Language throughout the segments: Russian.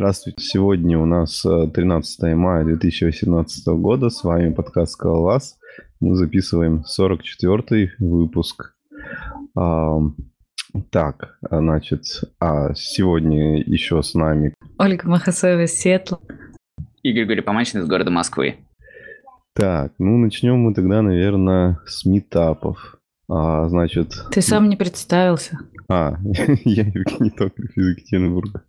Здравствуйте. Сегодня у нас 13 э, мая 2018 года. С вами подкаст «Скалолаз». Мы записываем 44-й выпуск. А, так, значит, а сегодня еще с нами... Ольга Махасоева из Сиэтла. И Григорий Помачин из города Москвы. Так, ну начнем мы тогда, наверное, с метапов. А, значит... Ты сам не представился. А, я Евгений Токарев из Екатеринбурга.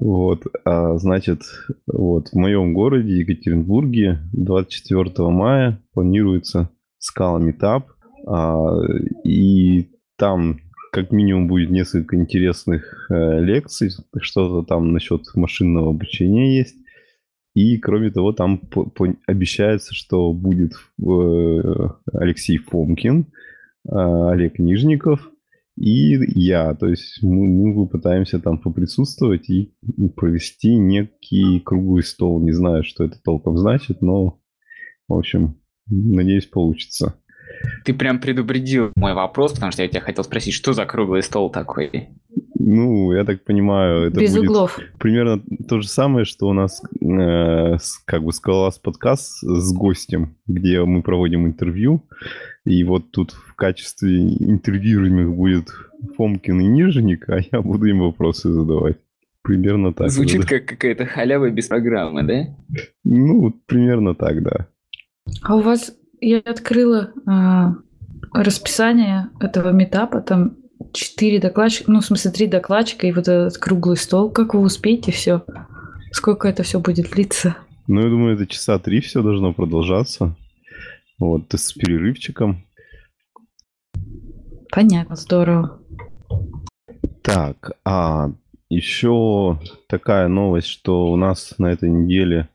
Вот, а, значит, вот в моем городе Екатеринбурге 24 мая планируется скала метап, а, и там как минимум будет несколько интересных э, лекций, что-то там насчет машинного обучения есть. И, кроме того, там обещается, что будет э, Алексей Фомкин, а, Олег Нижников и я. То есть мы, мы попытаемся там поприсутствовать и провести некий круглый стол. Не знаю, что это толком значит, но, в общем, надеюсь, получится. Ты прям предупредил мой вопрос, потому что я тебя хотел спросить, что за круглый стол такой? Ну, я так понимаю, это Без будет углов. примерно то же самое, что у нас э, как бы скалолаз подкаст с гостем, где мы проводим интервью. И вот тут в качестве интервьюируемых будет Фомкин и Нижник, а я буду им вопросы задавать. Примерно так. Звучит да. как какая-то халява без программы, да? Ну, примерно так, да. А у вас, я открыла а, расписание этого метапа, там четыре докладчика, ну, в смысле, три докладчика и вот этот круглый стол. Как вы успеете все? Сколько это все будет длиться? Ну, я думаю, это часа три все должно продолжаться. Вот, с перерывчиком. Понятно, здорово. Так, а еще такая новость, что у нас на этой неделе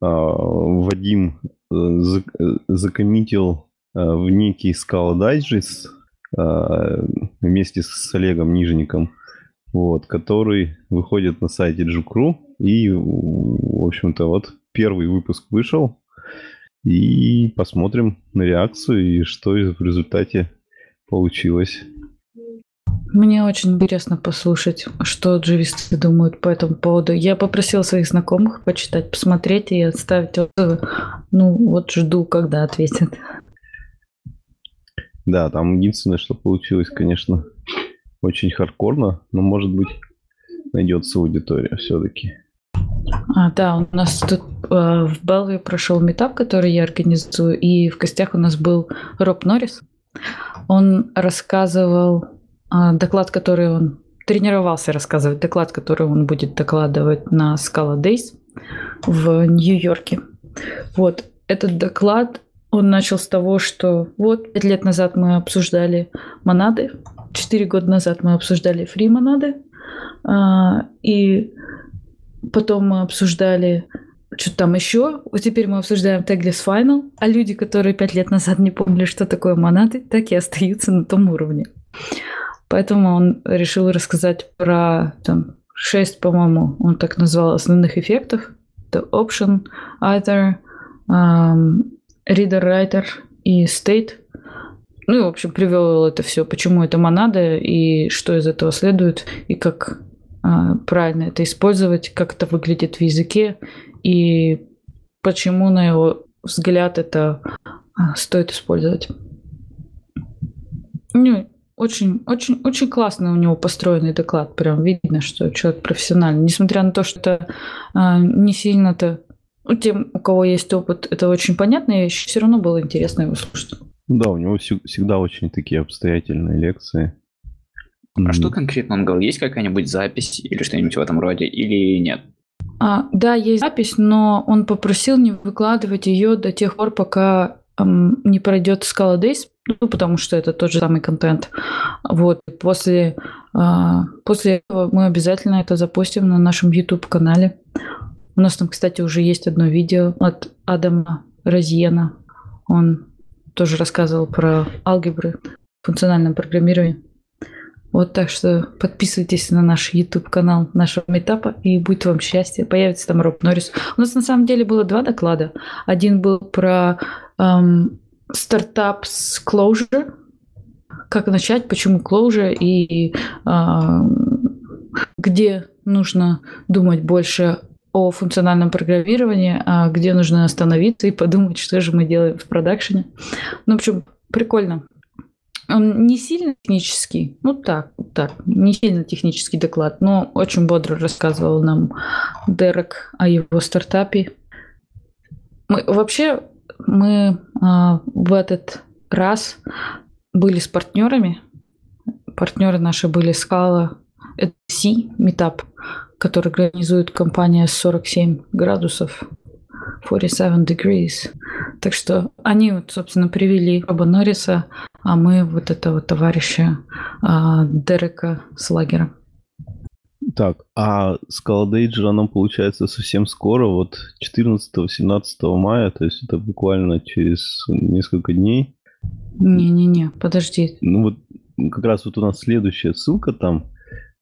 а, Вадим э, э, закоммитил а, в некий Scala Digest вместе с Олегом Нижником, вот, который выходит на сайте Джукру. И, в общем-то, вот первый выпуск вышел. И посмотрим на реакцию и что в результате получилось. Мне очень интересно послушать, что джависты думают по этому поводу. Я попросила своих знакомых почитать, посмотреть и оставить отзывы. Ну, вот жду, когда ответят. Да, там единственное, что получилось, конечно, очень хардкорно, но, может быть, найдется аудитория все-таки. А, да, у нас тут э, в Белве прошел метап, который я организую, и в гостях у нас был Роб Норрис. Он рассказывал э, доклад, который он тренировался рассказывать, доклад, который он будет докладывать на Scala Days в Нью-Йорке. Вот, этот доклад, он начал с того, что вот пять лет назад мы обсуждали монады, четыре года назад мы обсуждали фри монады, а, и Потом мы обсуждали что-то там еще. Вот теперь мы обсуждаем Tagless Final. А люди, которые пять лет назад не помнили, что такое монады, так и остаются на том уровне. Поэтому он решил рассказать про там, шесть, по-моему, он так назвал основных эффектов. Это option, either, um, reader, writer и state. Ну и, в общем, привел это все, почему это монада и что из этого следует, и как а, правильно это использовать, как это выглядит в языке и почему, на его взгляд, это а, стоит использовать. Ну, очень, очень, очень классно у него построенный доклад. Прям видно, что человек профессиональный. Несмотря на то, что а, не сильно-то тем, у кого есть опыт, это очень понятно, и все равно было интересно его слушать. Да, у него всегда очень такие обстоятельные лекции. А mm. что конкретно он говорил? Есть какая-нибудь запись или что-нибудь в этом роде, или нет? А, да, есть запись, но он попросил не выкладывать ее до тех пор, пока эм, не пройдет Scala Days, ну, потому что это тот же самый контент. Вот, после, э, после этого мы обязательно это запустим на нашем YouTube-канале. У нас там, кстати, уже есть одно видео от Адама Розьена. Он тоже рассказывал про алгебры, функциональное программирование. Вот так что подписывайтесь на наш YouTube канал нашего метапа и будет вам счастье. Появится там Роб Норрис. У нас на самом деле было два доклада. Один был про эм, стартап с Clojure, как начать, почему Clojure и э, где нужно думать больше о функциональном программировании, а где нужно остановиться и подумать, что же мы делаем в продакшене. Ну, в общем, прикольно. Он не сильно технический, ну так, так, не сильно технический доклад, но очень бодро рассказывал нам Дерек о его стартапе. Мы, вообще, мы а, в этот раз были с партнерами. Партнеры наши были Scala, это C, Meetup, который организует компания 47 градусов, 47 degrees. Так что они, вот, собственно, привели Роба Норриса, а мы вот этого товарища а, Дерека Слагера. Так, а Scala нам получается совсем скоро, вот 14-17 мая, то есть это буквально через несколько дней. Не-не-не, подожди. Ну вот как раз вот у нас следующая ссылка там,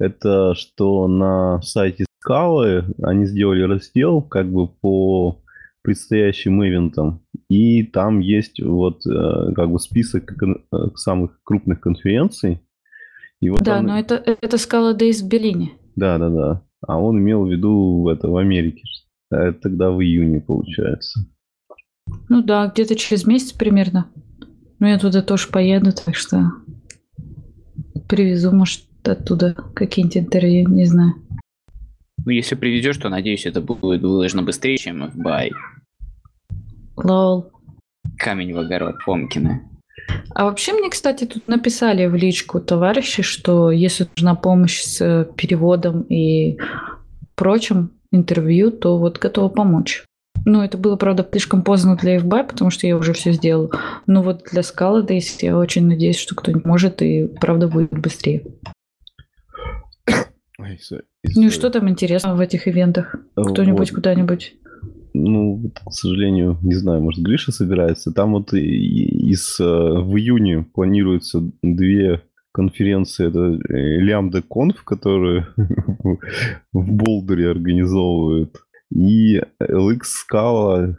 это что на сайте Scala они сделали раздел как бы по предстоящим ивентам, и там есть вот э, как бы список э, самых крупных конференций. И вот да, там... но это, это Scala Days в Берлине. Да, да, да. А он имел в виду это в Америке. Это тогда в июне получается. Ну да, где-то через месяц примерно. Ну я туда тоже поеду, так что привезу, может, оттуда какие-нибудь интервью, не знаю. Ну, если приведешь, то, надеюсь, это будет выложено быстрее, чем в бай. Лол. Камень в огород Помкина. А вообще мне, кстати, тут написали в личку товарищи, что если нужна помощь с переводом и прочим интервью, то вот готова помочь. Ну, это было, правда, слишком поздно для FBI, потому что я уже все сделала. Но вот для Scala Days я очень надеюсь, что кто-нибудь может и правда будет быстрее. Ну и что там интересного в этих ивентах? Кто-нибудь вот. куда-нибудь? Ну, к сожалению, не знаю, может, Гриша собирается. Там вот из, э, в июне планируются две конференции. Это Лямда Конф, которые в Болдере организовывают, и LX Scala,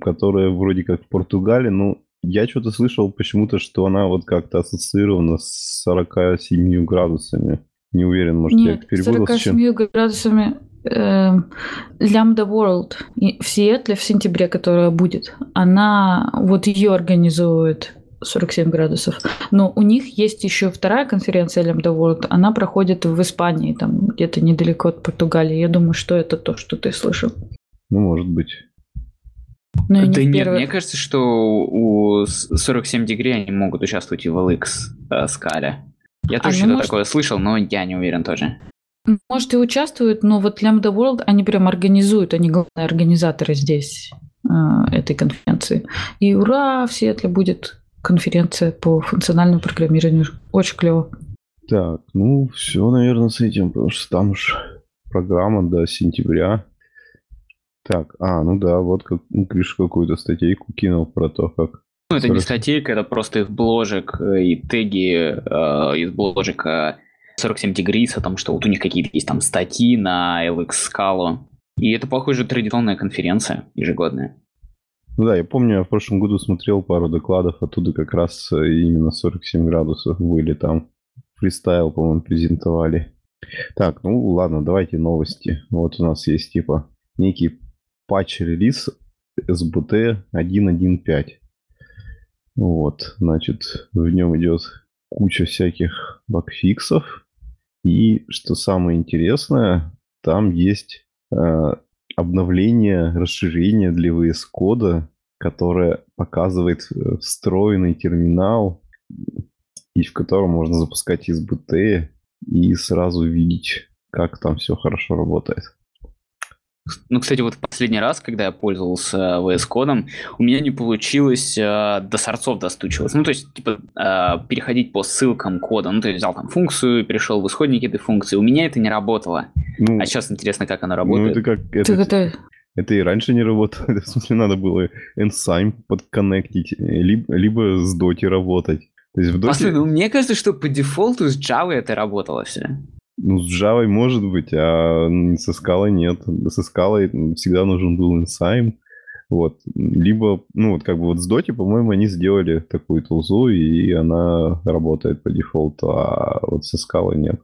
которая вроде как в Португалии, но я что-то слышал почему-то, что она вот как-то ассоциирована с 47 градусами. Не уверен, может, Нет, я перепутал 47 градусами э, Lambda World в Сиэтле в сентябре, которая будет, она, вот ее организует 47 градусов. Но у них есть еще вторая конференция Lambda World. Она проходит в Испании, там где-то недалеко от Португалии. Я думаю, что это то, что ты слышал. Ну, может быть. Но да нет, первых... мне кажется, что у 47 дегрей они могут участвовать и в LX э, скале. Я тоже а, что-то может... такое слышал, но я не уверен тоже. Может, и участвуют, но вот Lambda World, они прям организуют, они главные организаторы здесь э, этой конференции. И ура, в Сиэтле будет конференция по функциональному программированию. Очень клево. Так, ну все, наверное, с этим, потому что там уж программа до сентября. Так, а, ну да, вот как ну, Криш какую-то статейку кинул про то, как ну, это не статейка, это просто их бложек э, и теги э, из бложика 47 Degrees, о том, что вот у них какие-то есть там статьи на LX Scala. И это, похоже, традиционная конференция ежегодная. Ну да, я помню, я в прошлом году смотрел пару докладов, оттуда как раз э, именно 47 градусов были там. Фристайл, по-моему, презентовали. Так, ну ладно, давайте новости. Вот у нас есть типа некий патч-релиз SBT 1.1.5. Вот, значит, в нем идет куча всяких багфиксов. И что самое интересное, там есть э, обновление, расширение для VS кода, которое показывает э, встроенный терминал, и в котором можно запускать SBT и сразу видеть, как там все хорошо работает. Ну, кстати, вот последний раз, когда я пользовался VS кодом, у меня не получилось э, до сорцов достучиваться. Ну, то есть, типа, э, переходить по ссылкам кода. Ну, то есть, взял там функцию, перешел в исходники этой функции. У меня это не работало. Ну, а сейчас интересно, как она работает. Ну, это как... Это, это... это и раньше не работало. в смысле, надо было Enzyme подконнектить, либо, либо с Dota работать. То есть в Dota... Послушай, ну, мне кажется, что по дефолту с Java это работало все. Ну, с Java может быть, а со скалой нет. Со скалой всегда нужен был инсайм. Вот. Либо, ну, вот как бы вот с Dota, по-моему, они сделали такую тулзу, и она работает по дефолту, а вот со скалой нет.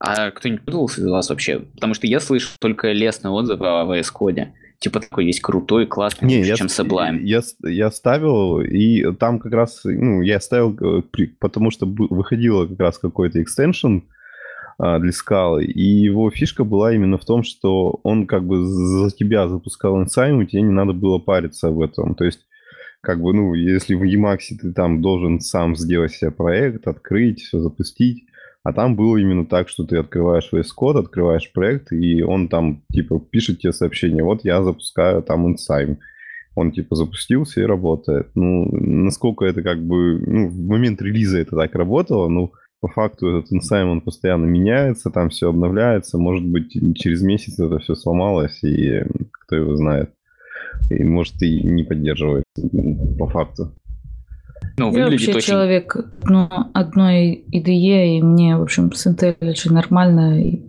А кто-нибудь пользовался из вас вообще? Потому что я слышу только лестные отзывы о VS Code. Типа такой есть крутой, классный, Не, лучше, я, чем Sublime. я, я ставил, и там как раз, ну, я ставил, э, потому что выходило как раз какой-то экстеншн для скалы, и его фишка была именно в том, что он как бы за тебя запускал инсайм, и тебе не надо было париться об этом. То есть, как бы, ну, если в Emacs ты там должен сам сделать себе проект, открыть, все запустить, а там было именно так, что ты открываешь VS Code, открываешь проект, и он там, типа, пишет тебе сообщение, вот я запускаю там Insign. Он, типа, запустился и работает. Ну, насколько это как бы... Ну, в момент релиза это так работало, ну, по факту этот Insign, он постоянно меняется, там все обновляется. Может быть, через месяц это все сломалось, и кто его знает. И может и не поддерживает по факту. Ну, Я вообще очень... человек ну, одной IDE, и мне, в общем, с IntelliJ нормально. И...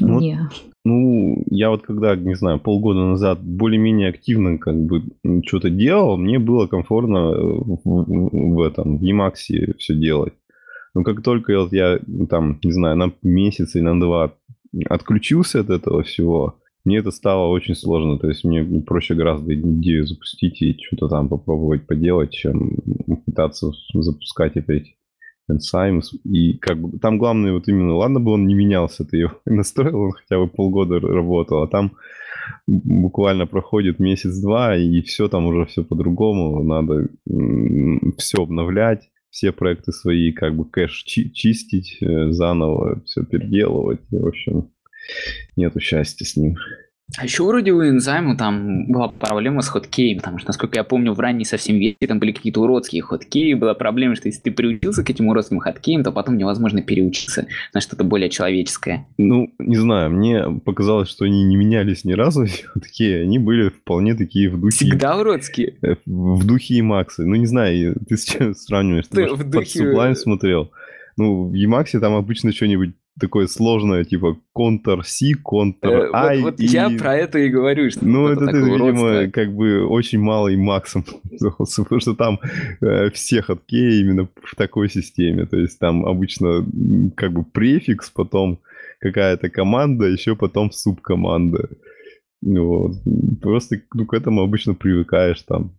Вот Не. Ну, я вот когда, не знаю, полгода назад более-менее активно как бы что-то делал, мне было комфортно э, в, в- в этом, в Emacs все делать. Но как только вот я ну, там, не знаю, на месяц или на два отключился от этого всего, мне это стало очень сложно. То есть мне проще гораздо идею запустить и что-то там попробовать поделать, чем пытаться запускать опять Enzyme. И как бы там главное вот именно, ладно бы он не менялся, ты его настроил, он хотя бы полгода работал, а там буквально проходит месяц-два, и все там уже все по-другому, надо все обновлять, все проекты свои, как бы кэш чи- чистить э, заново, все переделывать, и, в общем, нету счастья с ним. А еще вроде у Enzyme там была проблема с хоткеем, потому что, насколько я помню, в ранней совсем версии там были какие-то уродские хоткеи, была проблема, что если ты приучился к этим уродским хоткеям, то потом невозможно переучиться на что-то более человеческое. Ну, не знаю, мне показалось, что они не менялись ни разу, такие, они были вполне такие в духе... Всегда уродские. Э, В духе и Макса. Ну, не знаю, ты с чем сравниваешь? Ты, в под духе- Sublime смотрел? Ну, в Emacs там обычно что-нибудь такое сложное, типа Ctrl-C, Э, Ctrl-I. вот вот и- я про это и говорю, что Ну, вот это, ты, такое видимо, как бы очень мало и Максом потому что там э, все хоткеи именно в такой системе. То есть там обычно как бы префикс, потом какая-то команда, еще потом субкоманда. Ну Вот. Просто ну, к этому обычно привыкаешь там.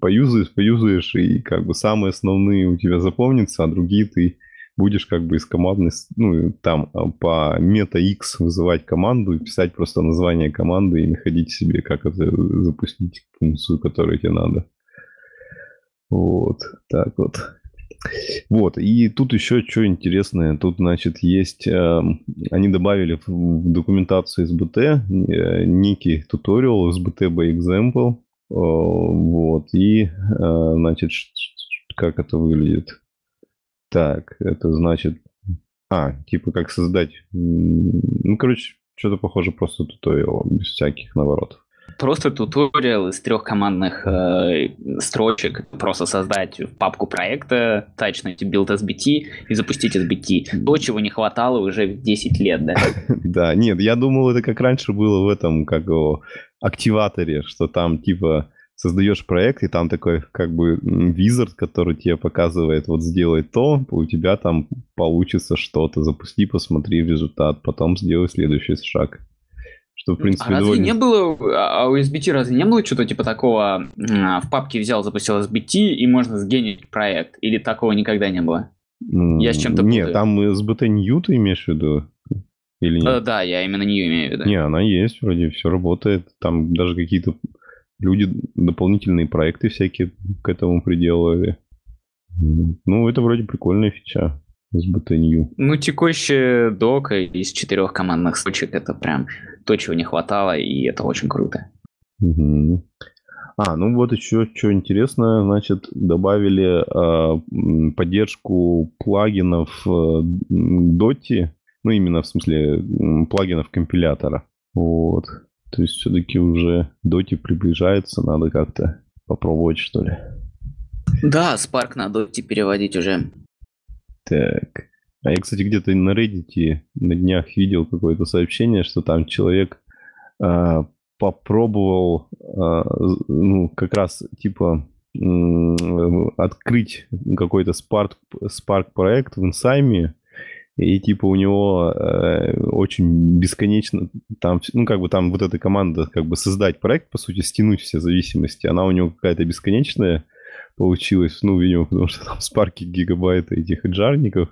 Поюзаешь, поюзаешь, и как бы самые основные у тебя запомнятся, а другие ты будешь как бы из командной, ну, там а, по мета X вызывать команду и писать просто название команды и находить себе, как это запустить функцию, которую тебе надо. Вот, так вот. Вот, и тут еще что интересное, тут, значит, есть, эм, они добавили в, документацию SBT э, некий туториал SBT by example, э, вот, и, э, значит, как это выглядит? Так, это значит, а, типа как создать, ну, короче, что-то похоже просто туториал, без всяких наворотов. Просто туториал из трех командных э, строчек. Просто создать папку проекта, тачнуть build SBT и запустить SBT. То, чего не хватало уже в 10 лет, да. Да, нет, я думал, это как раньше было в этом, как его, активаторе, что там типа создаешь проект, и там такой как бы визард, который тебе показывает, вот сделай то, у тебя там получится что-то, запусти, посмотри результат, потом сделай следующий шаг. Что, в принципе, а разве довольно... не было, а у SBT разве не было что-то типа такого, м, в папке взял, запустил SBT, и можно сгенить проект? Или такого никогда не было? Я с чем-то Нет, путаю. там SBT New ты имеешь в виду? Или нет? Э, да, я именно нее имею в виду. Не, она есть, вроде все работает. Там даже какие-то люди дополнительные проекты всякие к этому приделали. Ну, это вроде прикольная фича с BTNU. Ну, текущая дока из четырех командных строчек, это прям то, чего не хватало, и это очень круто. Мгм. А, ну вот еще что интересное, значит, добавили м, поддержку плагинов э, м, Dotty, ну именно в смысле плагинов компилятора. Вот. То есть все-таки уже Dotty приближается, надо как-то попробовать, что ли. Да, Spark надо идти переводить уже. Так. А я, кстати, где-то на Reddit на днях видел какое-то сообщение, что там человек а, попробовал, з- ну, как раз, типа, м, открыть какой-то Spark, Spark проект в Инсайме, и типа у него э, очень бесконечно там, ну как бы там вот эта команда как бы создать проект, по сути, стянуть все зависимости, она у него какая-то бесконечная получилась, ну, видимо, потому что там спарки гигабайта этих джарников,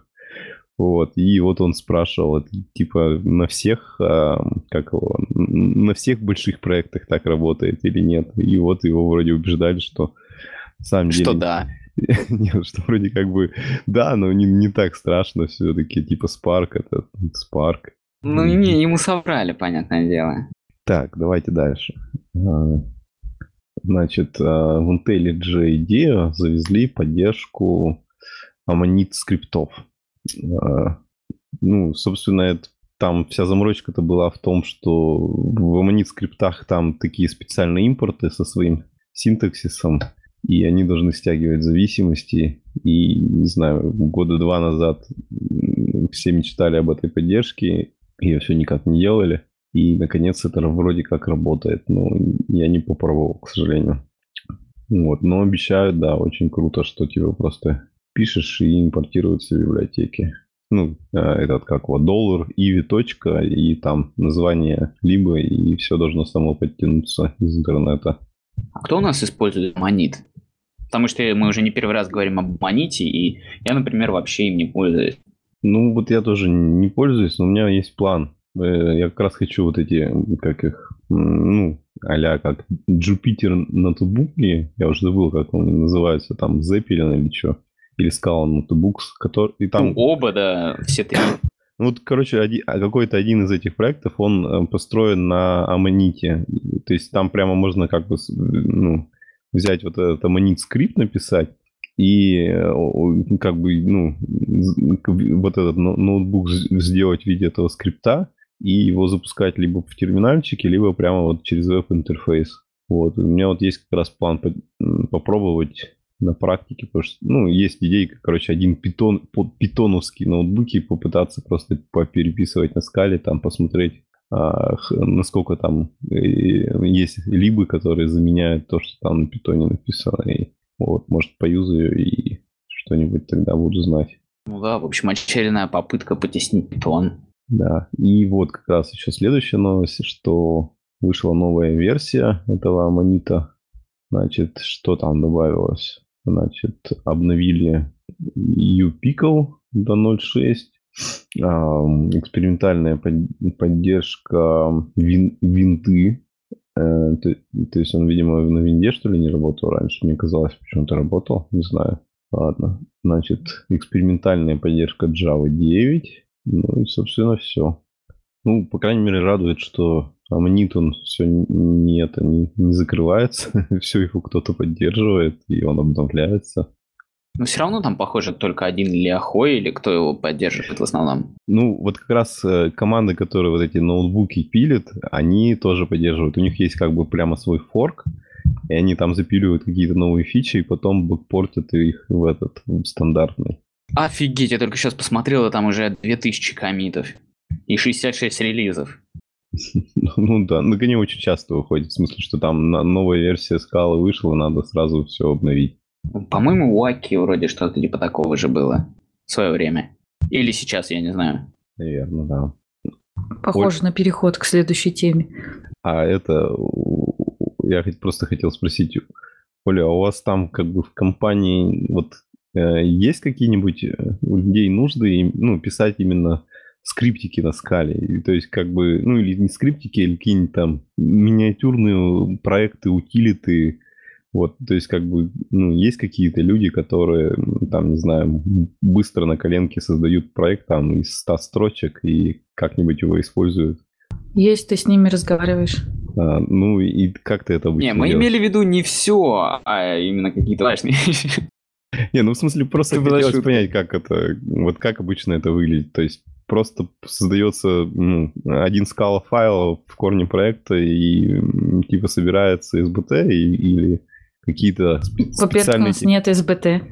вот, и вот он спрашивал, типа, на всех, а, как его, на всех больших проектах так работает или нет. И вот его вроде убеждали, что на самом деле... Что да. Нет, что вроде как бы, да, но не, не так страшно все-таки, типа Spark это Spark. Ну, не, ему соврали, понятное дело. Так, давайте дальше. А, значит, а, в IntelliJ IDEA завезли поддержку аммонит скриптов. А, ну, собственно, это, там вся заморочка-то была в том, что в Аммонит скриптах там такие специальные импорты со своим синтаксисом, и они должны стягивать зависимости. И, не знаю, года два назад все мечтали об этой поддержке, ее все никак не делали. И, наконец, это вроде как работает. Но я не попробовал, к сожалению. Вот, но обещают, да, очень круто, что типа просто пишешь и импортируются библиотеки. Ну, а, этот как вот доллар, иви и там название либо, и все должно само подтянуться из интернета. А кто у нас использует монит? Потому что мы уже не первый раз говорим об моните, и я, например, вообще им не пользуюсь. Ну, вот я тоже не пользуюсь, но у меня есть план. Э, я как раз хочу вот эти, как их, ну, а как Jupyter ноутбуки, я уже забыл, как они называются, там, Zeppelin или что или Scala Notebooks, который... И там... Ну, оба, да, все три. Ну, вот, короче, один, а какой-то один из этих проектов, он э, построен на Аммоните. То есть там прямо можно как бы ну, взять вот этот Аммонит скрипт написать, и э, как бы, ну, вот этот ноутбук сделать в виде этого скрипта, и его запускать либо в терминальчике, либо прямо вот через веб-интерфейс. Вот. У меня вот есть как раз план попробовать на практике, потому что, ну, есть идеи, короче, один питон, питоновский ноутбуки попытаться просто переписывать на скале, там посмотреть, насколько там есть либы, которые заменяют то, что там на питоне написано, и вот, может, поюзаю и что-нибудь тогда буду знать. Ну да, в общем, очередная попытка потеснить питон. Да, и вот как раз еще следующая новость, что вышла новая версия этого аммонита. Значит, что там добавилось? Значит, обновили UPickle до 0.6. Экспериментальная поддержка вин, винты. Э, то, то есть он, видимо, на винде, что ли, не работал раньше. Мне казалось, почему-то работал. Не знаю. Ладно. Значит, экспериментальная поддержка Java 9. Ну и, собственно, все. Ну, по крайней мере, радует, что Амнит, он все не, это, не, не закрывается, все его кто-то поддерживает, и он обновляется. Но все равно там, похоже, только один Лиахой или кто его поддерживает в основном? Ну, вот как раз э, команды, которые вот эти ноутбуки пилят, они тоже поддерживают. У них есть как бы прямо свой форк, и они там запиливают какие-то новые фичи, и потом бэкпортят их в этот в стандартный. Офигеть, я только сейчас посмотрел, там уже 2000 комитов и 66 релизов. Ну да, ну они очень часто выходят. В смысле, что там новая версия скалы вышла, надо сразу все обновить. По-моему, у Аки вроде что-то типа такого же было в свое время. Или сейчас, я не знаю. Наверное, да. Похоже Оль... на переход к следующей теме. А это... Я просто хотел спросить, Оля, а у вас там как бы в компании вот э, есть какие-нибудь э, у людей нужды ну, писать именно скриптики на скале. И, то есть, как бы, ну, или не скриптики, или какие-нибудь там миниатюрные проекты, утилиты. Вот, то есть, как бы, ну, есть какие-то люди, которые, там, не знаю, быстро на коленке создают проект там из 100 строчек и как-нибудь его используют. Есть, ты с ними разговариваешь. А, ну и как ты это обычно Не, мы делаешь? имели в виду не все, а именно какие-то важные вещи. Не, ну в смысле просто хотелось понять, как это, вот как обычно это выглядит. То есть просто создается ну, один скала файл в корне проекта и типа собирается SBT и, или какие-то спе- специальные... у нас нет SBT.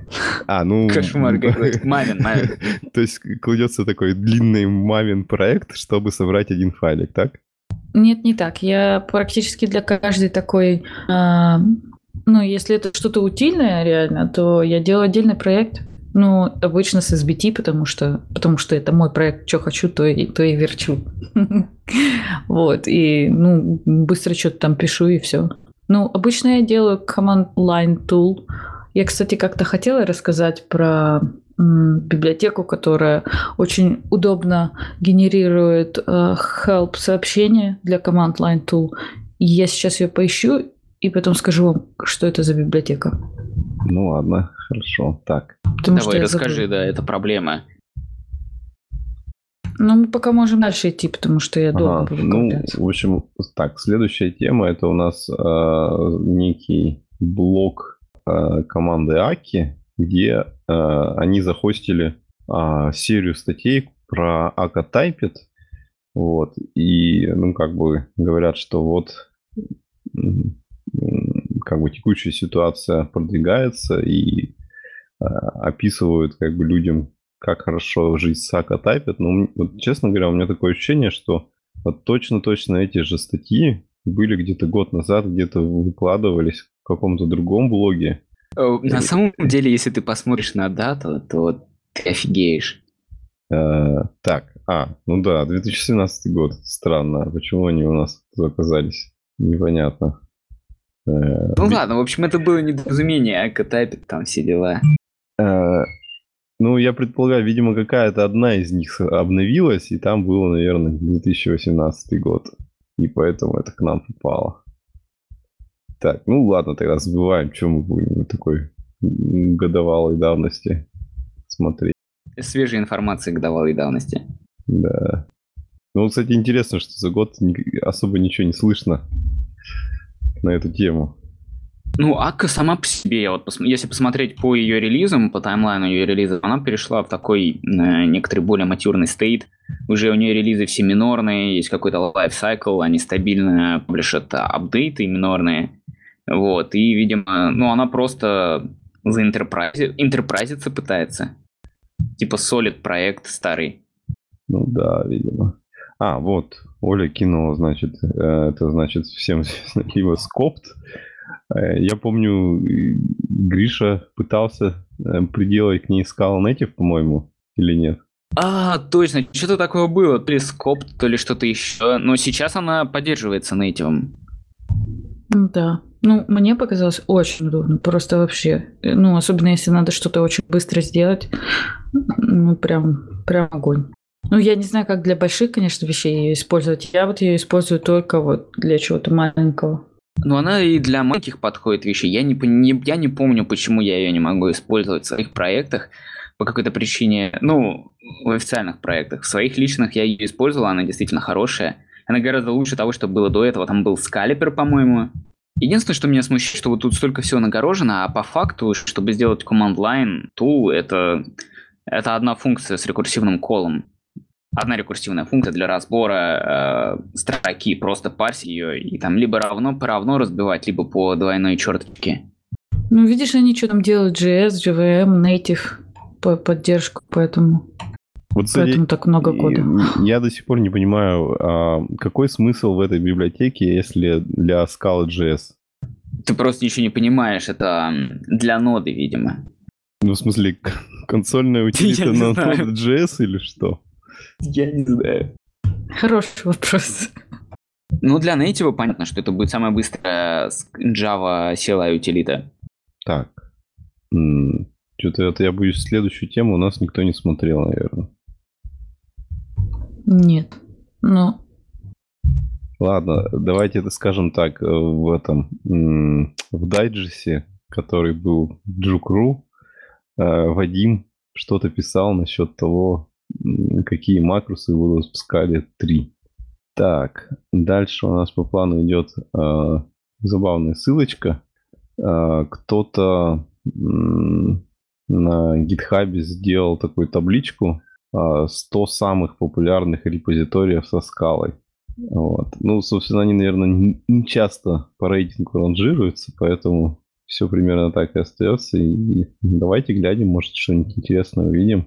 А, ну... Кошмар какой Мамин, мамин. То есть кладется такой длинный мамин проект, чтобы собрать один файлик, так? Нет, не так. Я практически для каждой такой... Э, ну, если это что-то утильное реально, то я делаю отдельный проект. Ну, обычно с SBT, потому что, потому что это мой проект, что хочу, то и, то и верчу. Вот, и, ну, быстро что-то там пишу, и все. Ну, обычно я делаю command line tool. Я, кстати, как-то хотела рассказать про библиотеку, которая очень удобно генерирует э, help сообщения для command line tool. Я сейчас ее поищу и потом скажу вам, что это за библиотека. Ну ладно, хорошо. Так. Потому Давай, расскажи, забыл. да, это проблема. Ну, мы пока можем дальше идти, потому что я долго ага, буду Ну, в общем, так, следующая тема это у нас э, некий блок э, команды Аки, где э, они захостили э, серию статей про Ака Typed. Вот. И, ну, как бы говорят, что вот как бы текущая ситуация продвигается и э, описывают как бы людям, как хорошо жизнь Сака тайпит. Но, вот, честно говоря, у меня такое ощущение, что вот точно-точно эти же статьи были где-то год назад, где-то выкладывались в каком-то другом блоге. Э, на самом деле, если ты посмотришь на дату, то ты офигеешь. Э, так, а, ну да, 2017 год. Странно, почему они у нас оказались? Непонятно. Э, ну ладно, в общем, это было недоразумение, а катапит там все дела. Ну, я предполагаю, видимо, какая-то одна из них обновилась, и там было, наверное, 2018 год. И поэтому это к нам попало. Так, ну ладно, тогда забываем, что мы будем такой годовалой давности смотреть. Свежей информации годовалой давности. Да. Ну, кстати, интересно, что за год особо ничего не слышно на эту тему? Ну, Акка сама по себе, вот если посмотреть по ее релизам, по таймлайну ее релиза, она перешла в такой э, некоторый более матюрный стейт. Уже у нее релизы все минорные, есть какой-то лайфсайкл, они стабильно публишат апдейты минорные. Вот, и, видимо, ну, она просто заинтерпрайзиться пытается. Типа солид проект старый. Ну да, видимо. А, вот, Оля кинула, значит, э, это значит всем либо скопт. Э, я помню, Гриша пытался э, приделать к ней Scala Native, по-моему, или нет? А, точно, что-то такое было, то ли скопт, то ли что-то еще, но сейчас она поддерживается native. Да. Ну, мне показалось очень удобно, просто вообще. Ну, особенно если надо что-то очень быстро сделать. Ну, прям, прям огонь. Ну, я не знаю, как для больших, конечно, вещей ее использовать. Я вот ее использую только вот для чего-то маленького. Ну, она и для маленьких подходит вещи. Я не, не, я не помню, почему я ее не могу использовать в своих проектах по какой-то причине, ну, в официальных проектах. В своих личных я ее использовала, она действительно хорошая. Она гораздо лучше того, что было до этого. Там был скалипер, по-моему. Единственное, что меня смущает, что вот тут столько всего нагорожено, а по факту, чтобы сделать command line tool, это, это одна функция с рекурсивным колом одна рекурсивная функция для разбора э, строки, просто парсить ее и там либо равно по равно разбивать, либо по двойной черточке. Ну, видишь, они что там делают, JS, JVM, Native по поддержку, поэтому... Вот, кстати, Поэтому так много кода. Я до сих пор не понимаю, а какой смысл в этой библиотеке, если для Scala.js? Ты просто ничего не понимаешь, это для ноды, видимо. Ну, в смысле, консольная утилита на Node.js или что? Я не знаю. Хороший вопрос. Ну, для native понятно, что это будет самая быстрая Java CLI утилита. Так. Что-то это я боюсь следующую тему у нас никто не смотрел, наверное. Нет. Ну. Ладно, давайте это скажем так, э, в этом, в дайджесе, который был в Джукру, э, Вадим что-то писал насчет того, какие макросы вы запускали? Три. Так, дальше у нас по плану идет э, забавная ссылочка. Э, кто-то э, на GitHub сделал такую табличку э, 100 самых популярных репозиториев со скалой. Вот. Ну, собственно, они, наверное, не часто по рейтингу ранжируются, поэтому все примерно так и остается. И давайте глянем, может, что-нибудь интересное увидим.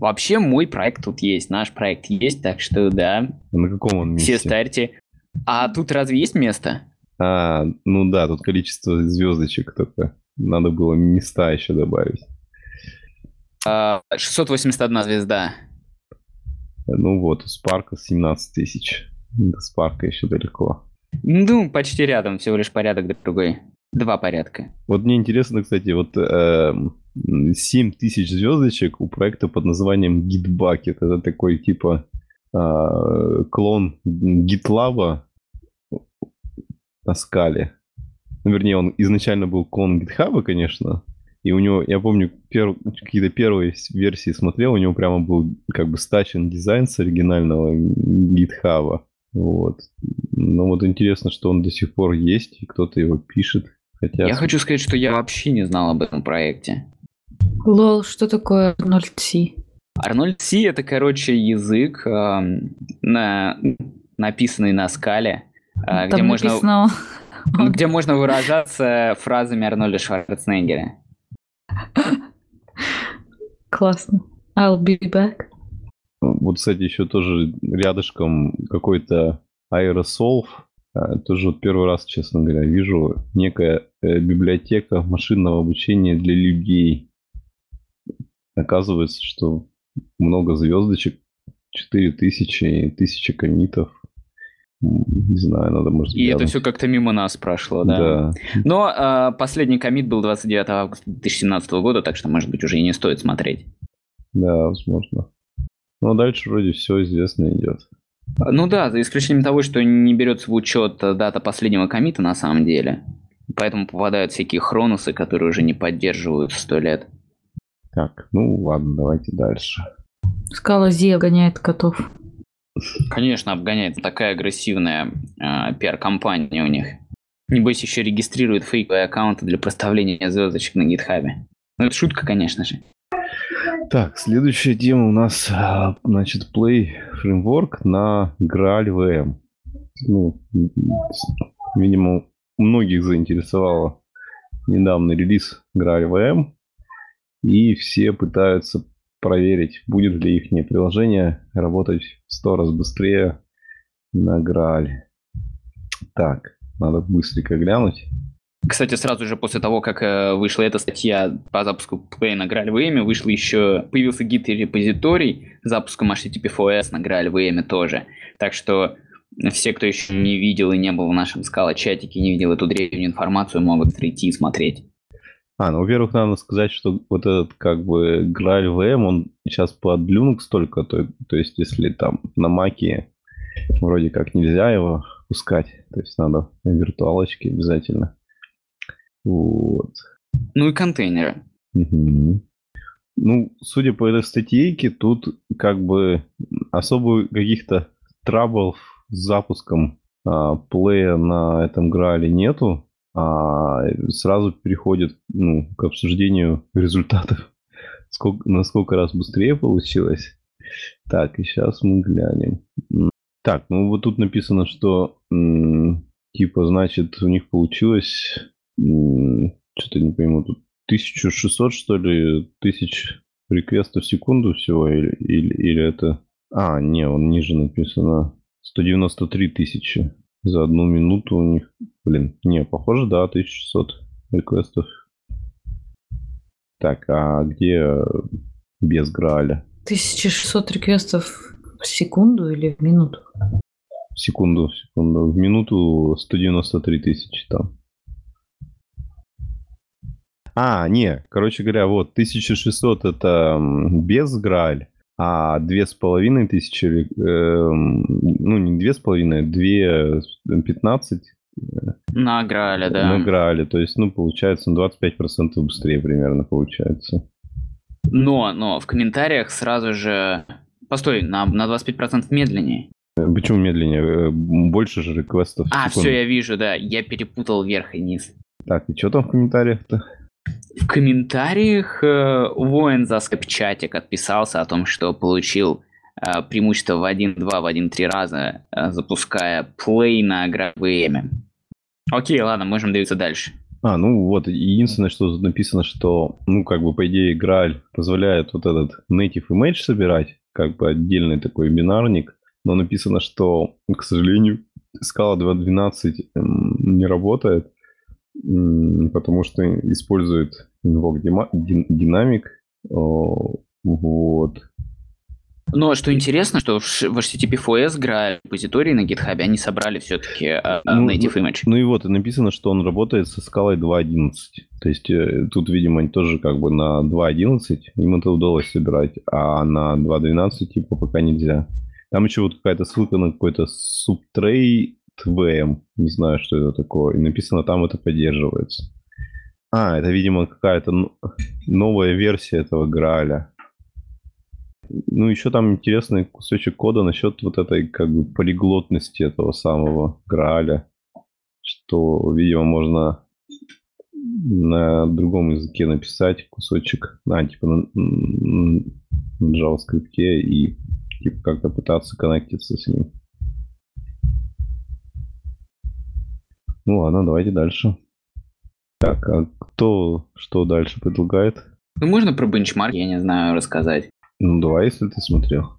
Вообще мой проект тут есть, наш проект есть, так что да. На каком он месте? Все старьте. А тут разве есть место? А, ну да, тут количество звездочек только. Надо было места еще добавить. 681 звезда. Ну вот, у Спарка 17 тысяч. До Спарка еще далеко. Ну, почти рядом, всего лишь порядок другой. Два порядка. Вот мне интересно, кстати, вот э, 7 тысяч звездочек у проекта под названием Gitbucket. Это такой типа э, клон GitLab на скале. Ну, вернее, он изначально был клон GitHub, конечно, и у него, я помню, пер, какие-то первые версии смотрел, у него прямо был как бы стачен дизайн с оригинального GitHub. Вот. Но вот интересно, что он до сих пор есть, и кто-то его пишет. Хотя... Я хочу сказать, что я вообще не знал об этом проекте. Лол, что такое Arnold C? Arnold C это, короче, язык, э, на, написанный на скале, э, где написано... можно, где можно выражаться фразами Арнольда Шварценеггера. Классно. I'll be back. Вот, кстати, еще тоже рядышком какой-то аэросол. А, тоже вот первый раз, честно говоря, вижу некая э, библиотека машинного обучения для людей. Оказывается, что много звездочек, 4000 и 1000 комитов. Не знаю, надо, может И это все как-то мимо нас прошло, да? Да. Но э, последний комит был 29 августа 2017 года, так что, может быть, уже и не стоит смотреть. Да, возможно. Но дальше вроде все известно идет. Ну да, за исключением того, что не берется в учет дата последнего комита на самом деле. Поэтому попадают всякие хроносы, которые уже не поддерживают сто лет. Так, ну ладно, давайте дальше. Скала Зи гоняет котов. Конечно, обгоняет. Такая агрессивная э, пиар-компания у них. Небось, еще регистрирует фейковые аккаунты для проставления звездочек на гитхабе. Ну, это шутка, конечно же. Так, следующая тема у нас, а, значит, Play Framework на Graal VM. Ну, видимо, многих заинтересовало недавний релиз Graal VM. И все пытаются проверить, будет ли их приложение работать в 100 раз быстрее на Граале. Так, надо быстренько глянуть. Кстати, сразу же после того, как э, вышла эта статья по запуску Play на Graal VM, вышел еще, появился гид и репозиторий запуском HTTP4S на Graal VM тоже. Так что все, кто еще не видел и не был в нашем скала-чатике, не видел эту древнюю информацию, могут прийти и смотреть. А, ну, во-первых, надо сказать, что вот этот как бы Graal VM, он сейчас под Linux только, то, то есть если там на Маке вроде как нельзя его пускать, то есть надо виртуалочки обязательно. Вот. Ну и контейнеры. Угу. Ну, судя по этой статейке, тут как бы особо каких-то траблов с запуском а, плея на этом Граале нету а сразу переходит ну, к обсуждению результатов. Сколько, насколько раз быстрее получилось. Так, и сейчас мы глянем. Так, ну вот тут написано, что типа, значит, у них получилось что-то не пойму, тут 1600, что ли, тысяч реквестов в секунду всего, или, или, или это... А, не, он ниже написано. 193 тысячи за одну минуту у них. Блин, не, похоже, да, 1600 реквестов. Так, а где без Грааля? 1600 реквестов в секунду или в минуту? В секунду, в секунду. В минуту 193 тысячи там. А, не, короче говоря, вот 1600 это без Грааль, а две с половиной тысячи, э, ну не две с половиной, две пятнадцать э, на Граале, да. На Граале, то есть, ну, получается, на 25% быстрее примерно получается. Но, но в комментариях сразу же... Постой, на, на 25% медленнее. Почему медленнее? Э, больше же реквестов. А, все, я вижу, да. Я перепутал вверх и низ. Так, и что там в комментариях-то? В комментариях э, воин за скопчатик отписался о том, что получил э, преимущество в 1-2, в 1-3 раза, э, запуская плей на время. Окей, ладно, можем двигаться дальше. А, ну вот, единственное, что тут написано, что, ну, как бы, по идее, Грааль позволяет вот этот native image собирать, как бы отдельный такой бинарник, но написано, что, к сожалению, скала 2.12 не работает, потому что использует инвок динамик, Вот. Но что интересно, что в HTTP4S Graal репозитории на GitHub они собрали все-таки uh, ну, native image. Ну и вот, и написано, что он работает со скалой 2.11. То есть э, тут, видимо, они тоже как бы на 2.11 им это удалось собирать, а на 2.12 типа пока нельзя. Там еще вот какая-то ссылка на какой-то Subtray VM. Не знаю, что это такое. И написано, там это поддерживается. А, это, видимо, какая-то новая версия этого Граля. Ну, еще там интересный кусочек кода насчет вот этой как бы полиглотности этого самого Грааля, что, видимо, можно на другом языке написать кусочек, а, типа на, на JavaScript и типа как-то пытаться коннектиться с ним. Ну ладно, давайте дальше. Так, а кто что дальше предлагает? Ну, можно про бенчмарк, я не знаю, рассказать. Ну, давай, если ты смотрел.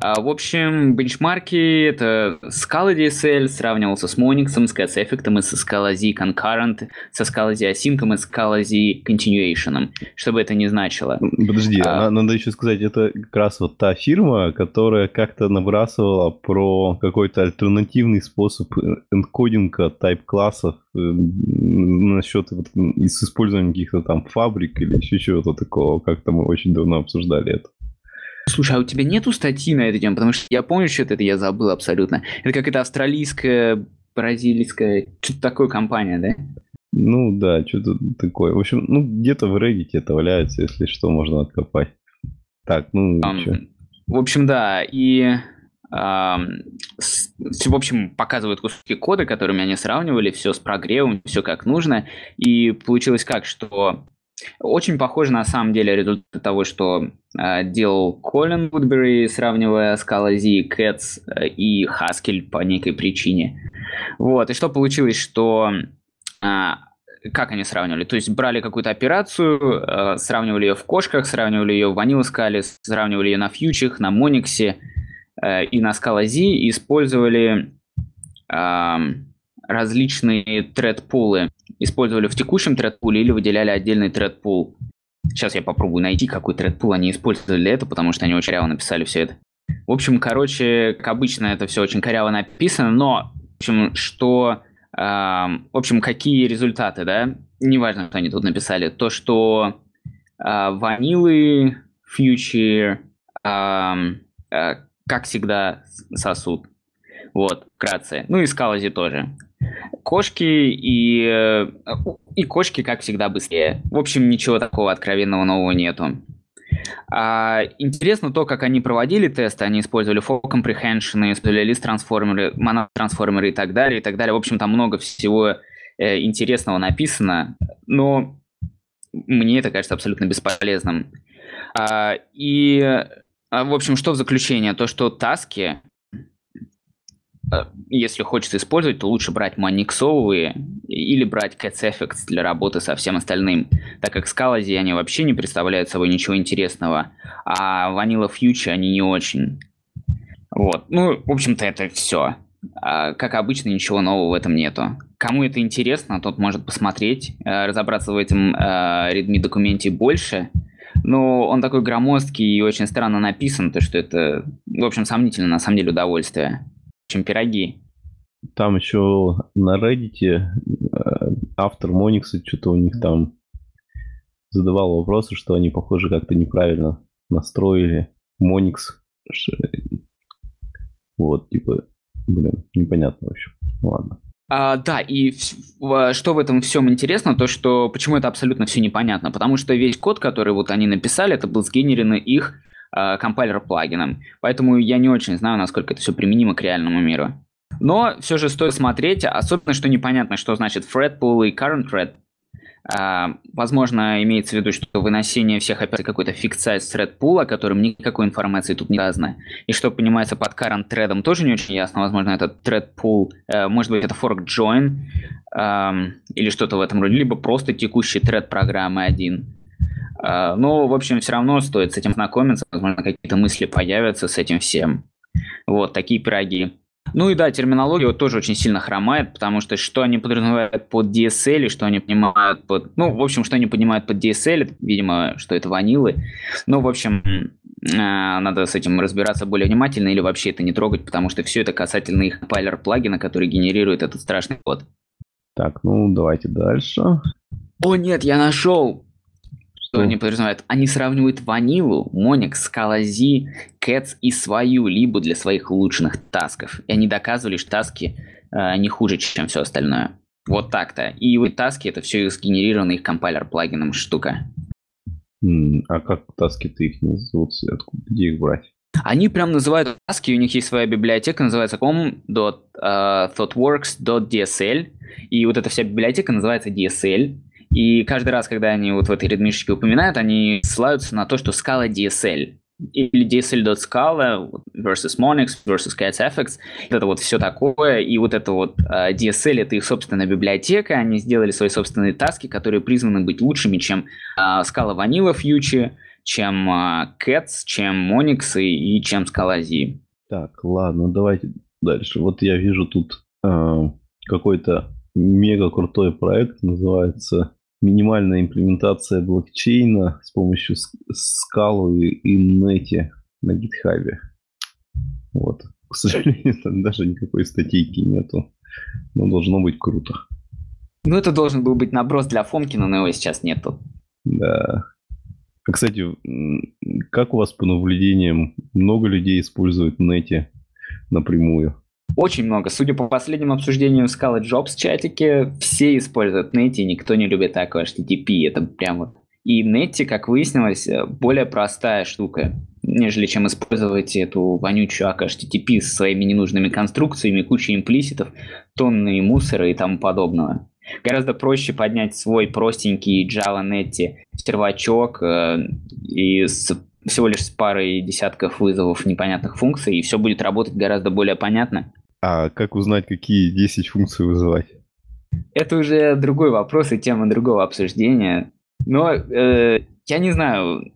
А, в общем, бенчмарки — это Scala DSL сравнивался с Monix, с CatEffect и со Scala Z Concurrent, со Scala Z Async и Scala Z Continuation, что бы это ни значило. Подожди, а... надо еще сказать, это как раз вот та фирма, которая как-то набрасывала про какой-то альтернативный способ энкодинга тайп-классов э, насчет вот, с использованием каких-то там фабрик или еще чего-то такого. Как-то мы очень давно обсуждали это. Слушай, а у тебя нету статьи на эту тему? Потому что я помню, что это я забыл абсолютно. Это как это австралийская, бразильская, что-то такое компания, да? Ну да, что-то такое. В общем, ну где-то в Reddit это валяется, если что, можно откопать. Так, ну um, В общем, да, и в общем, показывают куски кода, которыми они сравнивали, все с прогревом, все как нужно. И получилось как, что очень похоже на самом деле результат того, что э, делал Колин Вудбери, сравнивая Z, Cats э, и Haskell по некой причине. Вот, и что получилось, что э, как они сравнивали? То есть брали какую-то операцию, э, сравнивали ее в кошках, сравнивали ее в Scala, сравнивали ее на фьючах, на Monix э, и на Scala Z, и использовали э, различные тред-пулы использовали в текущем тред-пуле или выделяли отдельный тред-пул. Сейчас я попробую найти, какой тред-пул они использовали для этого, потому что они очень коряво написали все это. В общем, короче, как обычно, это все очень коряво написано, но, в общем, что... Э, в общем, какие результаты, да? Неважно, что они тут написали. То, что э, ванилы, фьючер, э, э, как всегда, сосуд. Вот, вкратце. Ну и скалази тоже. Кошки и, э, и кошки, как всегда, быстрее. В общем, ничего такого откровенного нового нету. А, интересно то, как они проводили тесты. Они использовали for comprehension, использовали list трансформеры, monotransformerы и так далее, и так далее. В общем, там много всего э, интересного написано, но мне это кажется абсолютно бесполезным. А, и, а, в общем, что в заключение? То, что таски если хочется использовать, то лучше брать маниксовые или брать Cats Effects для работы со всем остальным, так как Scalazi они вообще не представляют собой ничего интересного, а Vanilla Future они не очень. Вот. Ну, в общем-то, это все. А, как обычно, ничего нового в этом нету. Кому это интересно, тот может посмотреть, э, разобраться в этом Redmi э, документе больше. Но он такой громоздкий и очень странно написан, то что это, в общем, сомнительно на самом деле удовольствие чем пироги. Там еще на Reddit э, автор Моникса что-то у них там задавал вопросы, что они, похоже, как-то неправильно настроили Моникс. Вот, типа, блин, непонятно вообще. Ладно. А, да, и что в этом всем интересно, то что почему это абсолютно все непонятно, потому что весь код, который вот они написали, это был сгенерен их компайлер-плагином. Поэтому я не очень знаю, насколько это все применимо к реальному миру. Но все же стоит смотреть, особенно что непонятно, что значит thread pool и current thread. Uh, возможно, имеется в виду, что выносение всех операций какой-то фикс size thread pool, о котором никакой информации тут не сказано. И что понимается под current thread, тоже не очень ясно. Возможно, это thread pool, uh, может быть, это fork join uh, или что-то в этом роде, либо просто текущий thread программы один. А, но, в общем, все равно стоит с этим знакомиться, возможно, какие-то мысли появятся с этим всем. Вот, такие пироги. Ну и да, терминология вот тоже очень сильно хромает, потому что что они подразумевают под DSL, и что они понимают под... Ну, в общем, что они понимают под DSL, видимо, что это ванилы. Ну, в общем, э, надо с этим разбираться более внимательно или вообще это не трогать, потому что все это касательно их компайлер плагина, который генерирует этот страшный код. Так, ну давайте дальше. О нет, я нашел! Что они подразумевают? Они сравнивают ванилу, Scala Z, Cats и свою либо для своих улучшенных тасков. И они доказывали, что таски э, не хуже, чем все остальное. Вот так-то. И вот таски это все сгенерировано их компайлер плагином штука. А как таски-то их не зовут? Откуда, где их брать? Они прям называют таски, у них есть своя библиотека, называется com.thoughtworks.dsl, и вот эта вся библиотека называется DSL, и каждый раз, когда они вот в этой редмишечке упоминают, они ссылаются на то, что Scala DSL, или DSL.Scala versus Monix versus CatsFX, это вот все такое, и вот это вот э, DSL это их собственная библиотека, они сделали свои собственные таски, которые призваны быть лучшими, чем э, Scala Vanilla Future, чем э, Cats, чем Monix и, и чем Scala Z. Так, ладно, давайте дальше. Вот я вижу тут э, какой-то мега крутой проект, называется минимальная имплементация блокчейна с помощью скалы и нети на гитхабе. Вот. К сожалению, там даже никакой статейки нету. Но должно быть круто. Ну, это должен был быть наброс для Фомкина, но его сейчас нету. Да. А, кстати, как у вас по наблюдениям? Много людей используют нети напрямую? Очень много. Судя по последним обсуждениям в Scala Jobs чатике, все используют Netty, никто не любит такое HTTP. Это прям вот. И Netty, как выяснилось, э, более простая штука, нежели чем использовать эту вонючую АК HTTP со своими ненужными конструкциями, кучей имплиситов, тонны мусора и тому подобного. Гораздо проще поднять свой простенький Java Netty сервачок э, и с всего лишь с парой десятков вызовов непонятных функций, и все будет работать гораздо более понятно. А как узнать, какие 10 функций вызывать? Это уже другой вопрос и тема другого обсуждения. Но э, я не знаю,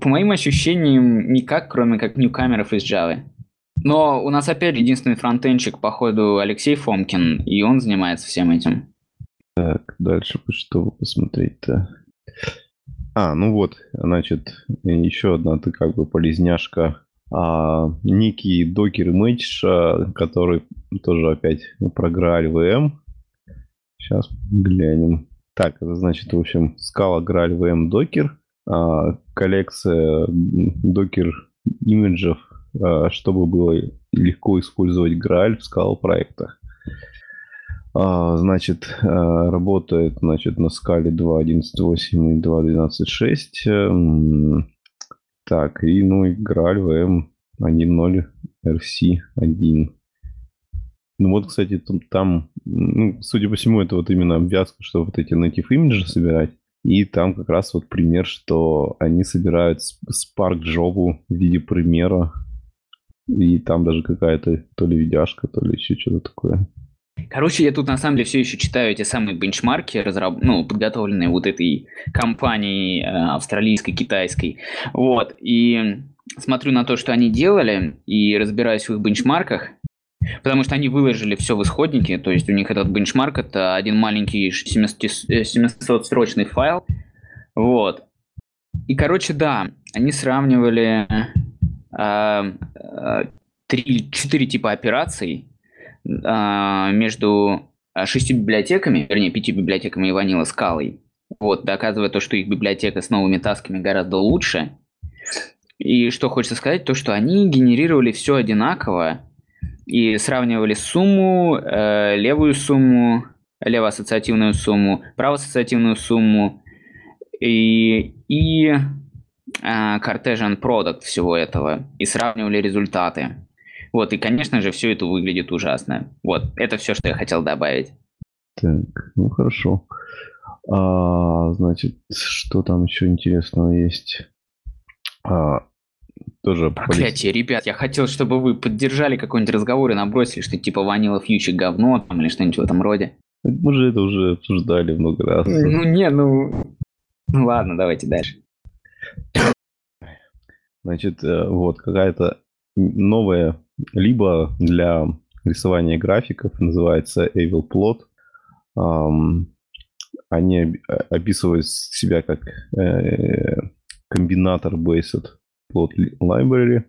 по моим ощущениям, никак, кроме как ньюкамеров из Java. Но у нас опять единственный фронтенчик, походу, Алексей Фомкин, и он занимается всем этим. Так, дальше что посмотреть-то? А, ну вот, значит, еще одна ты как бы полезняшка. А, некий докер а, который тоже опять про VM. Сейчас глянем. Так, это значит, в общем, скала Graal VM докер, а, коллекция докер имиджев, а, чтобы было легко использовать Graal в скала проектах. Значит, работает значит, на скале 2.11.8 и 2.12.6. Так, и ну и Graal VM 1.0 RC1. Ну вот, кстати, там, там, ну, судя по всему, это вот именно обвязка, чтобы вот эти native имиджи собирать. И там как раз вот пример, что они собирают Spark Job в виде примера. И там даже какая-то то ли видяшка, то ли еще что-то такое. Короче, я тут на самом деле все еще читаю эти самые бенчмарки, разраб... ну, подготовленные вот этой компанией э, австралийской, китайской. Вот, и смотрю на то, что они делали, и разбираюсь в их бенчмарках, потому что они выложили все в исходнике, то есть у них этот бенчмарк это один маленький 700-строчный файл, вот. И, короче, да, они сравнивали э, э, три, четыре типа операций, между а, шестью библиотеками, вернее, пятью библиотеками и Ванила Скалой, вот, доказывая то, что их библиотека с новыми тасками гораздо лучше. И что хочется сказать, то, что они генерировали все одинаково и сравнивали сумму, э, левую сумму, левоассоциативную сумму, правоассоциативную сумму и, и э, Cartesian Product всего этого, и сравнивали результаты. Вот, и, конечно же, все это выглядит ужасно. Вот, это все, что я хотел добавить. Так, ну хорошо. А, значит, что там еще интересного есть? А, тоже Проклятие, ребят, я хотел, чтобы вы поддержали какой-нибудь разговор и набросили, что типа ванила фьючи говно там или что-нибудь в этом роде. Мы же это уже обсуждали много раз. Ну не, ну... Ну ладно, давайте дальше. Значит, э, вот какая-то новая либо для рисования графиков, называется Evil Plot. Они описывают себя как э, комбинатор Based Plot Library.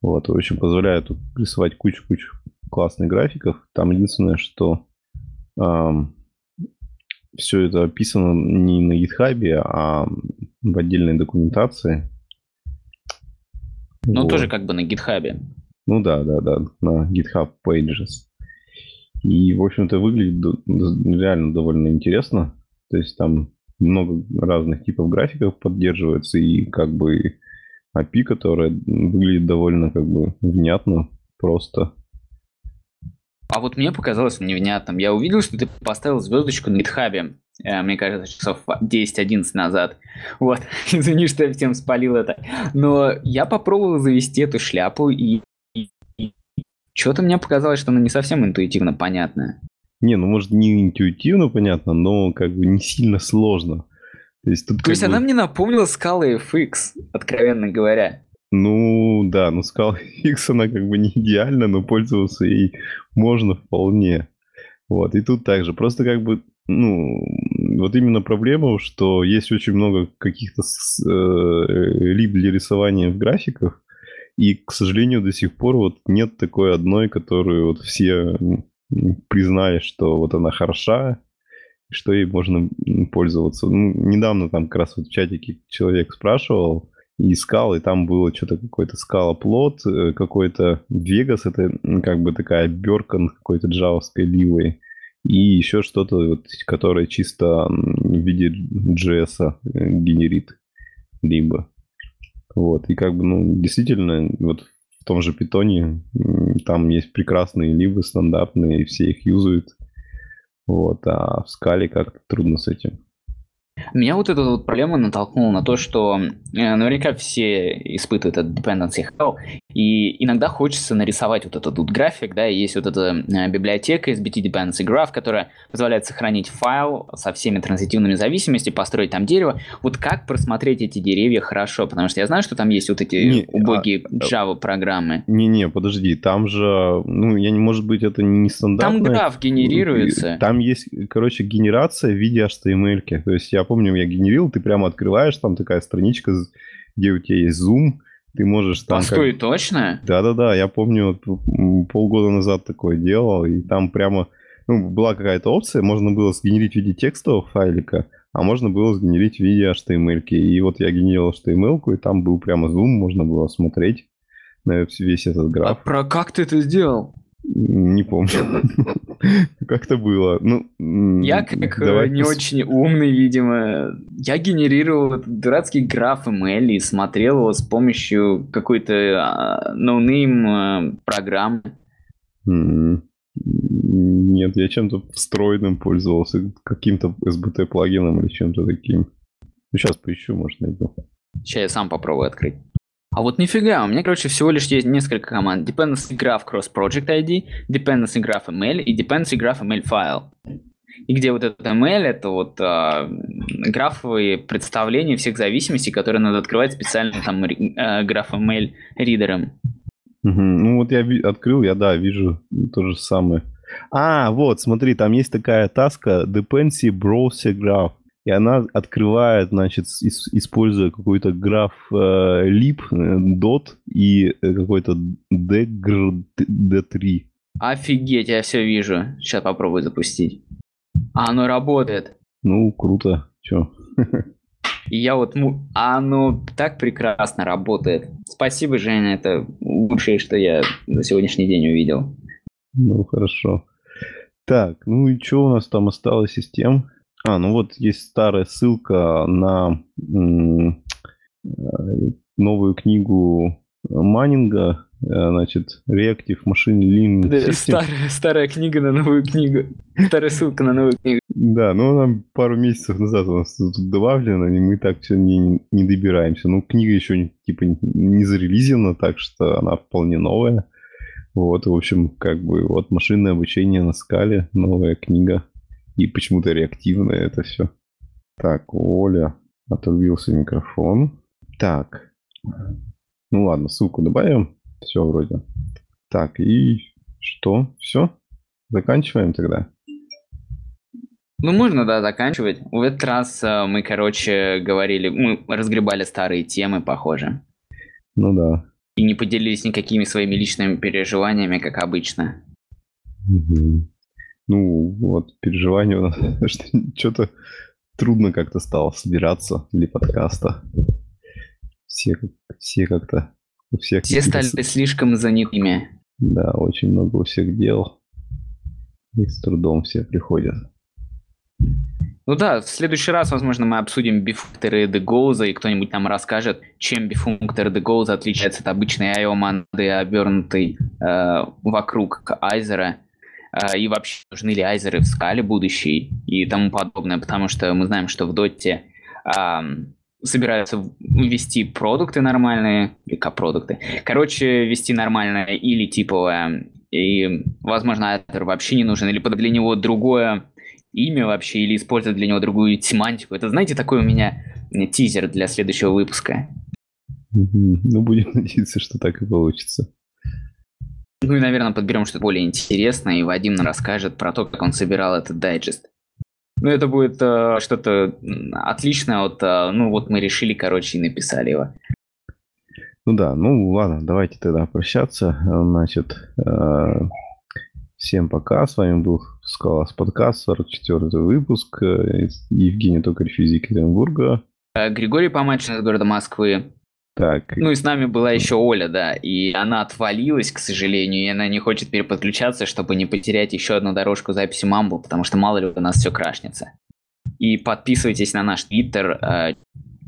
Вот, в общем, позволяют рисовать кучу-кучу классных графиков. Там единственное, что все это описано не на GitHub, а в отдельной документации. Ну, вот. тоже как бы на GitHub. Ну да, да, да, на GitHub Pages. И, в общем-то, выглядит реально довольно интересно. То есть там много разных типов графиков поддерживается, и как бы API, которая выглядит довольно как бы внятно, просто. А вот мне показалось невнятным. Я увидел, что ты поставил звездочку на GitHub, э, мне кажется, часов 10-11 назад. Вот, извини, что я всем спалил это. Но я попробовал завести эту шляпу, и что-то мне показалось, что она не совсем интуитивно понятная. Не, ну может не интуитивно понятно, но как бы не сильно сложно. То есть, тут То есть бы... она мне напомнила скалы FX, откровенно говоря. Ну, да, ну скала X, она как бы не идеальна, но пользоваться ей можно вполне. Вот, и тут также. Просто как бы, ну, вот именно проблема, что есть очень много каких-то э, лип для рисования в графиках, и, к сожалению, до сих пор вот нет такой одной, которую вот все признали, что вот она хороша, что ей можно пользоваться. Ну, недавно там как раз вот в чатике человек спрашивал, искал, и там было что-то какой-то скала-плот, э, какой-то Vegas, это как бы такая Беркан какой-то джавовской ливой, и еще что-то, вот, которое чисто в виде JS э, генерит либо. Вот, и как бы, ну, действительно, вот в том же питоне там есть прекрасные либо стандартные, и все их юзают. Вот, а в скале как-то трудно с этим. Меня вот эта вот проблема натолкнула на то, что э, наверняка все испытывают этот dependency hell, и иногда хочется нарисовать вот этот тут график, да, и есть вот эта э, библиотека SBT Dependency Graph, которая позволяет сохранить файл со всеми транзитивными зависимостями, построить там дерево. Вот как просмотреть эти деревья хорошо? Потому что я знаю, что там есть вот эти не, убогие а, Java программы. Не-не, подожди, там же, ну, я не, может быть, это не стандартно. Там граф генерируется. Там есть, короче, генерация в виде HTML. То есть я помню, я генерил, ты прямо открываешь, там такая страничка, где у тебя есть зум, ты можешь там... Постой, как... точно? Да-да-да, я помню, полгода назад такое делал, и там прямо ну, была какая-то опция, можно было сгенерить в виде текстового файлика, а можно было сгенерить в виде HTML. И вот я генерил HTML, и там был прямо зум, можно было смотреть на весь этот граф. А про как ты это сделал? Не помню. Как-то было. Ну, я как э, не очень умный, видимо, я генерировал этот дурацкий GraphML и смотрел его с помощью какой-то uh, no-name uh, программы. Нет, я чем-то встроенным пользовался, каким-то SBT плагином или чем-то таким. Ну, сейчас поищу, может, найду. Сейчас я сам попробую открыть. А вот нифига, у меня, короче, всего лишь есть несколько команд. Dependency Graph Cross Project ID, Dependency Graph ML и Dependency Graph ML File. И где вот этот ML, это вот э, графовые представления всех зависимостей, которые надо открывать специально там э, граф ML ридером. Угу. Ну вот я открыл, я да, вижу то же самое. А, вот, смотри, там есть такая таска Dependency Browser Graph и она открывает, значит, используя какой-то граф э, lib, э, dot и э, какой-то degr d3. Офигеть, я все вижу. Сейчас попробую запустить. А оно работает. Ну, круто. Че? И я вот... А оно так прекрасно работает. Спасибо, Женя, это лучшее, что я на сегодняшний день увидел. Ну, хорошо. Так, ну и что у нас там осталось из тем? А, ну вот есть старая ссылка на э, новую книгу Маннинга, э, значит, Reactive Machine Learning System. Старая, старая книга на новую книгу. Старая ссылка на новую книгу. Да, ну она пару месяцев назад у нас тут добавлена, и мы так все не, не добираемся. Ну, книга еще типа не зарелизена, так что она вполне новая. Вот, в общем, как бы вот машинное обучение на скале, новая книга. И почему-то реактивное это все. Так, Оля, отрубился микрофон. Так. Ну ладно, ссылку добавим. Все вроде. Так, и Что? Все? Заканчиваем тогда? Ну, можно, да, заканчивать. В этот раз э, мы, короче, говорили, мы разгребали старые темы, похоже. Ну да. И не поделились никакими своими личными переживаниями, как обычно. Угу. Ну, вот переживания у нас что-то трудно как-то стало собираться для подкаста. Все, все как-то у всех Все стали слишком занятыми. Да, очень много у всех дел. И с трудом все приходят. Ну да, в следующий раз, возможно, мы обсудим бифункторы Дегоуза, и кто-нибудь нам расскажет, чем бифунктор Дегоуза отличается от обычной IO-манды, обернутой э, вокруг Айзера, и вообще нужны ли Айзеры в скале будущей и тому подобное, потому что мы знаем, что в Доте э, собираются ввести продукты нормальные, или продукты. Короче, ввести нормальное или типовое, и, возможно, Айзер вообще не нужен, или для него другое имя вообще или использовать для него другую семантику. Это, знаете, такой у меня тизер для следующего выпуска. Ну, будем надеяться, что так и получится. Ну и, наверное, подберем что-то более интересное, и Вадим расскажет про то, как он собирал этот дайджест. Ну, это будет э, что-то отличное от... Э, ну, вот мы решили, короче, и написали его. Ну да, ну ладно, давайте тогда прощаться. Значит, э, Всем пока, с вами был Скалас подкаст, 44 выпуск. Э, Евгений Токарев из Екатеринбурга. Э, Григорий Помачин из города Москвы. Так. Ну и с нами была еще Оля, да, и она отвалилась, к сожалению, и она не хочет переподключаться, чтобы не потерять еще одну дорожку записи Мамбл, потому что мало ли у нас все крашнется. И подписывайтесь на наш твиттер, э,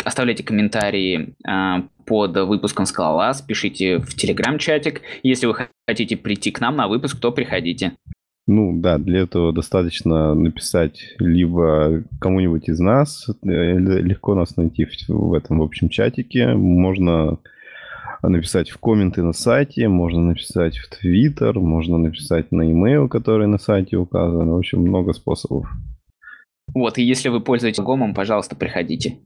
оставляйте комментарии под выпуском Скалолаз, пишите в телеграм-чатик. Если вы хотите прийти к нам на выпуск, то приходите. Ну да, для этого достаточно написать либо кому-нибудь из нас, э, легко нас найти в, этом в общем чатике, можно написать в комменты на сайте, можно написать в Твиттер, можно написать на e-mail, который на сайте указан. В общем, много способов. Вот, и если вы пользуетесь гомом, пожалуйста, приходите.